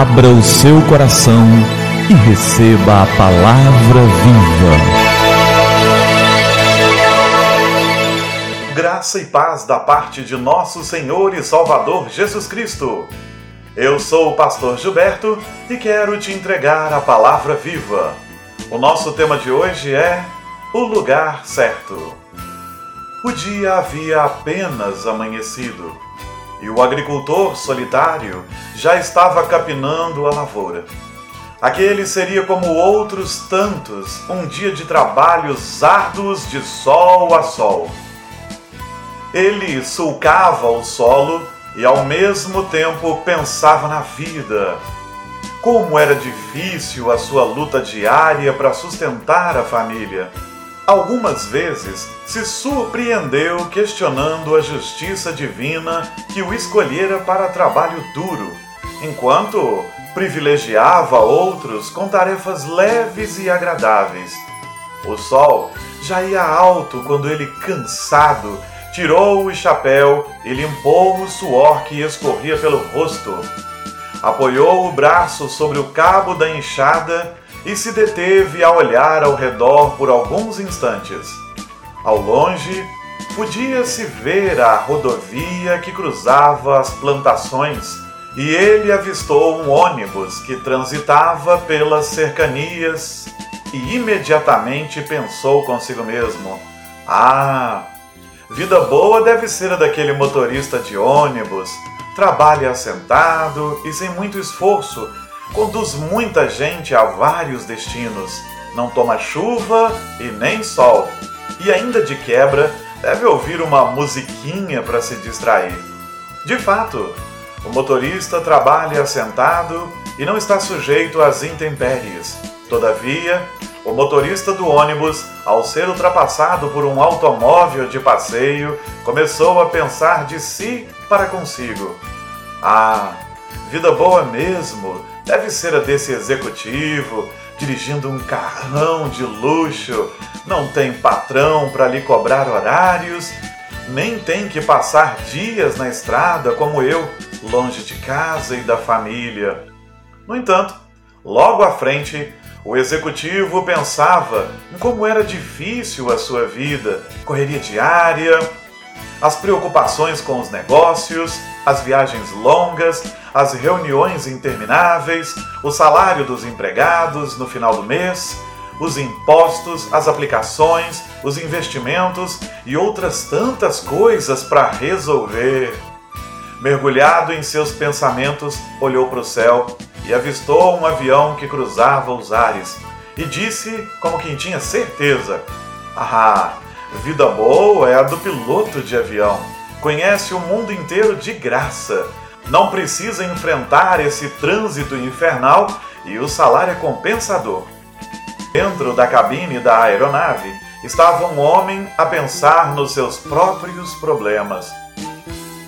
Abra o seu coração e receba a palavra viva. Graça e paz da parte de nosso Senhor e Salvador Jesus Cristo. Eu sou o pastor Gilberto e quero te entregar a palavra viva. O nosso tema de hoje é o lugar certo. O dia havia apenas amanhecido e o agricultor solitário já estava capinando a lavoura. Aquele seria como outros tantos, um dia de trabalhos árduos de sol a sol. Ele sulcava o solo e ao mesmo tempo pensava na vida. Como era difícil a sua luta diária para sustentar a família. Algumas vezes se surpreendeu questionando a justiça divina que o escolhera para trabalho duro, enquanto privilegiava outros com tarefas leves e agradáveis. O sol já ia alto quando ele, cansado, tirou o chapéu e limpou o suor que escorria pelo rosto. Apoiou o braço sobre o cabo da enxada e se deteve a olhar ao redor por alguns instantes. Ao longe, podia-se ver a rodovia que cruzava as plantações e ele avistou um ônibus que transitava pelas cercanias e imediatamente pensou consigo mesmo: Ah, vida boa deve ser a daquele motorista de ônibus. Trabalha assentado e sem muito esforço, conduz muita gente a vários destinos. Não toma chuva e nem sol e ainda de quebra deve ouvir uma musiquinha para se distrair. De fato, o motorista trabalha sentado e não está sujeito às intempéries. Todavia, o motorista do ônibus, ao ser ultrapassado por um automóvel de passeio, começou a pensar de si para consigo: Ah, vida boa mesmo deve ser a desse executivo dirigindo um carrão de luxo, não tem patrão para lhe cobrar horários, nem tem que passar dias na estrada como eu, longe de casa e da família. No entanto, logo à frente, o executivo pensava em como era difícil a sua vida, correria diária, as preocupações com os negócios, as viagens longas, as reuniões intermináveis, o salário dos empregados no final do mês, os impostos, as aplicações, os investimentos e outras tantas coisas para resolver. Mergulhado em seus pensamentos, olhou para o céu e avistou um avião que cruzava os ares e disse, como quem tinha certeza: Ah, vida boa é a do piloto de avião. Conhece o mundo inteiro de graça não precisa enfrentar esse trânsito infernal e o salário é compensador. Dentro da cabine da aeronave estava um homem a pensar nos seus próprios problemas.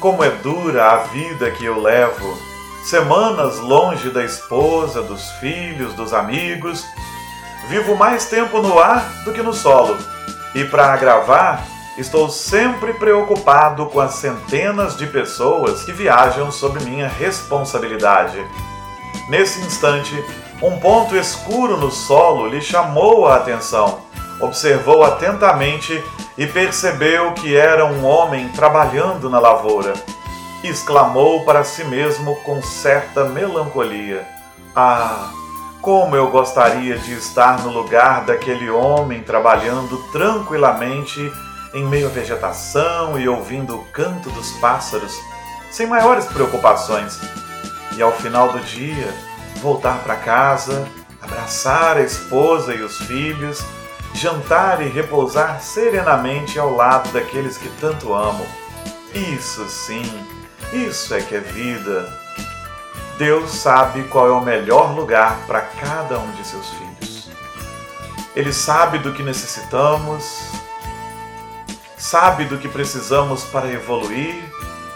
Como é dura a vida que eu levo, semanas longe da esposa, dos filhos, dos amigos. Vivo mais tempo no ar do que no solo. E para agravar, Estou sempre preocupado com as centenas de pessoas que viajam sob minha responsabilidade. Nesse instante, um ponto escuro no solo lhe chamou a atenção. Observou atentamente e percebeu que era um homem trabalhando na lavoura. Exclamou para si mesmo com certa melancolia: Ah, como eu gostaria de estar no lugar daquele homem trabalhando tranquilamente em meio à vegetação e ouvindo o canto dos pássaros, sem maiores preocupações. E ao final do dia, voltar para casa, abraçar a esposa e os filhos, jantar e repousar serenamente ao lado daqueles que tanto amo. Isso sim, isso é que é vida. Deus sabe qual é o melhor lugar para cada um de seus filhos. Ele sabe do que necessitamos, sabe do que precisamos para evoluir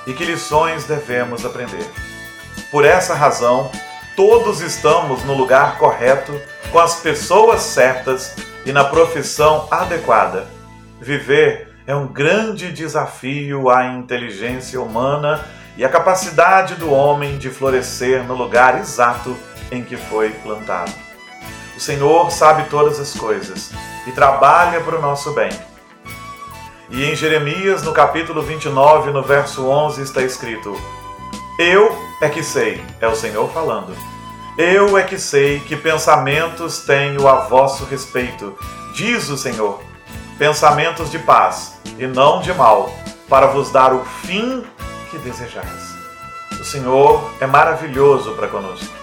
e que lições devemos aprender. Por essa razão, todos estamos no lugar correto, com as pessoas certas e na profissão adequada. Viver é um grande desafio à inteligência humana e a capacidade do homem de florescer no lugar exato em que foi plantado. O Senhor sabe todas as coisas e trabalha para o nosso bem. E em Jeremias, no capítulo 29, no verso 11, está escrito: Eu é que sei, é o Senhor falando. Eu é que sei que pensamentos tenho a vosso respeito, diz o Senhor, pensamentos de paz e não de mal, para vos dar o fim que desejais. O Senhor é maravilhoso para conosco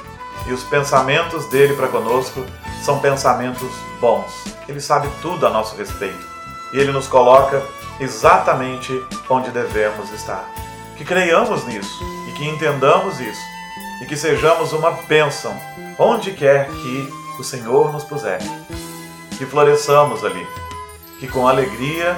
e os pensamentos dele para conosco são pensamentos bons. Ele sabe tudo a nosso respeito e ele nos coloca exatamente onde devemos estar. Que creiamos nisso e que entendamos isso e que sejamos uma bênção onde quer que o Senhor nos puser. Que floresçamos ali, que com alegria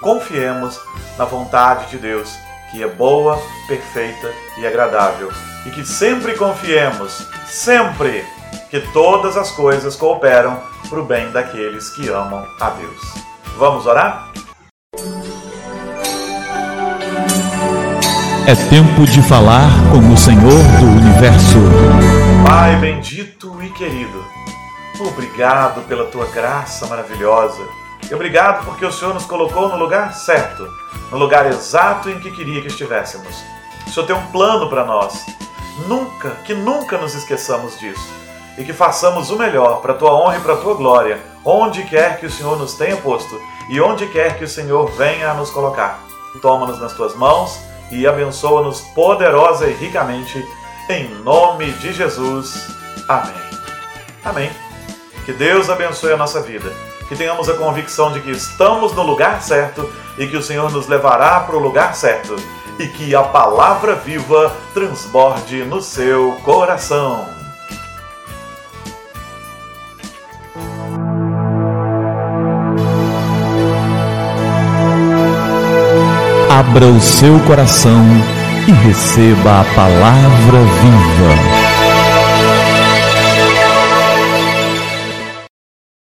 confiemos na vontade de Deus, que é boa, perfeita e agradável, e que sempre confiemos, sempre, que todas as coisas cooperam para o bem daqueles que amam a Deus. Vamos orar? É tempo de falar com o Senhor do Universo. Pai bendito e querido, obrigado pela tua graça maravilhosa. E obrigado porque o Senhor nos colocou no lugar certo, no lugar exato em que queria que estivéssemos. O Senhor tem um plano para nós. Nunca, que nunca nos esqueçamos disso. E que façamos o melhor para a tua honra e para a tua glória, onde quer que o Senhor nos tenha posto e onde quer que o Senhor venha a nos colocar. Toma-nos nas tuas mãos e abençoa-nos poderosa e ricamente, em nome de Jesus. Amém. Amém. Que Deus abençoe a nossa vida, que tenhamos a convicção de que estamos no lugar certo e que o Senhor nos levará para o lugar certo e que a palavra viva transborde no seu coração. Abra o seu coração e receba a palavra viva.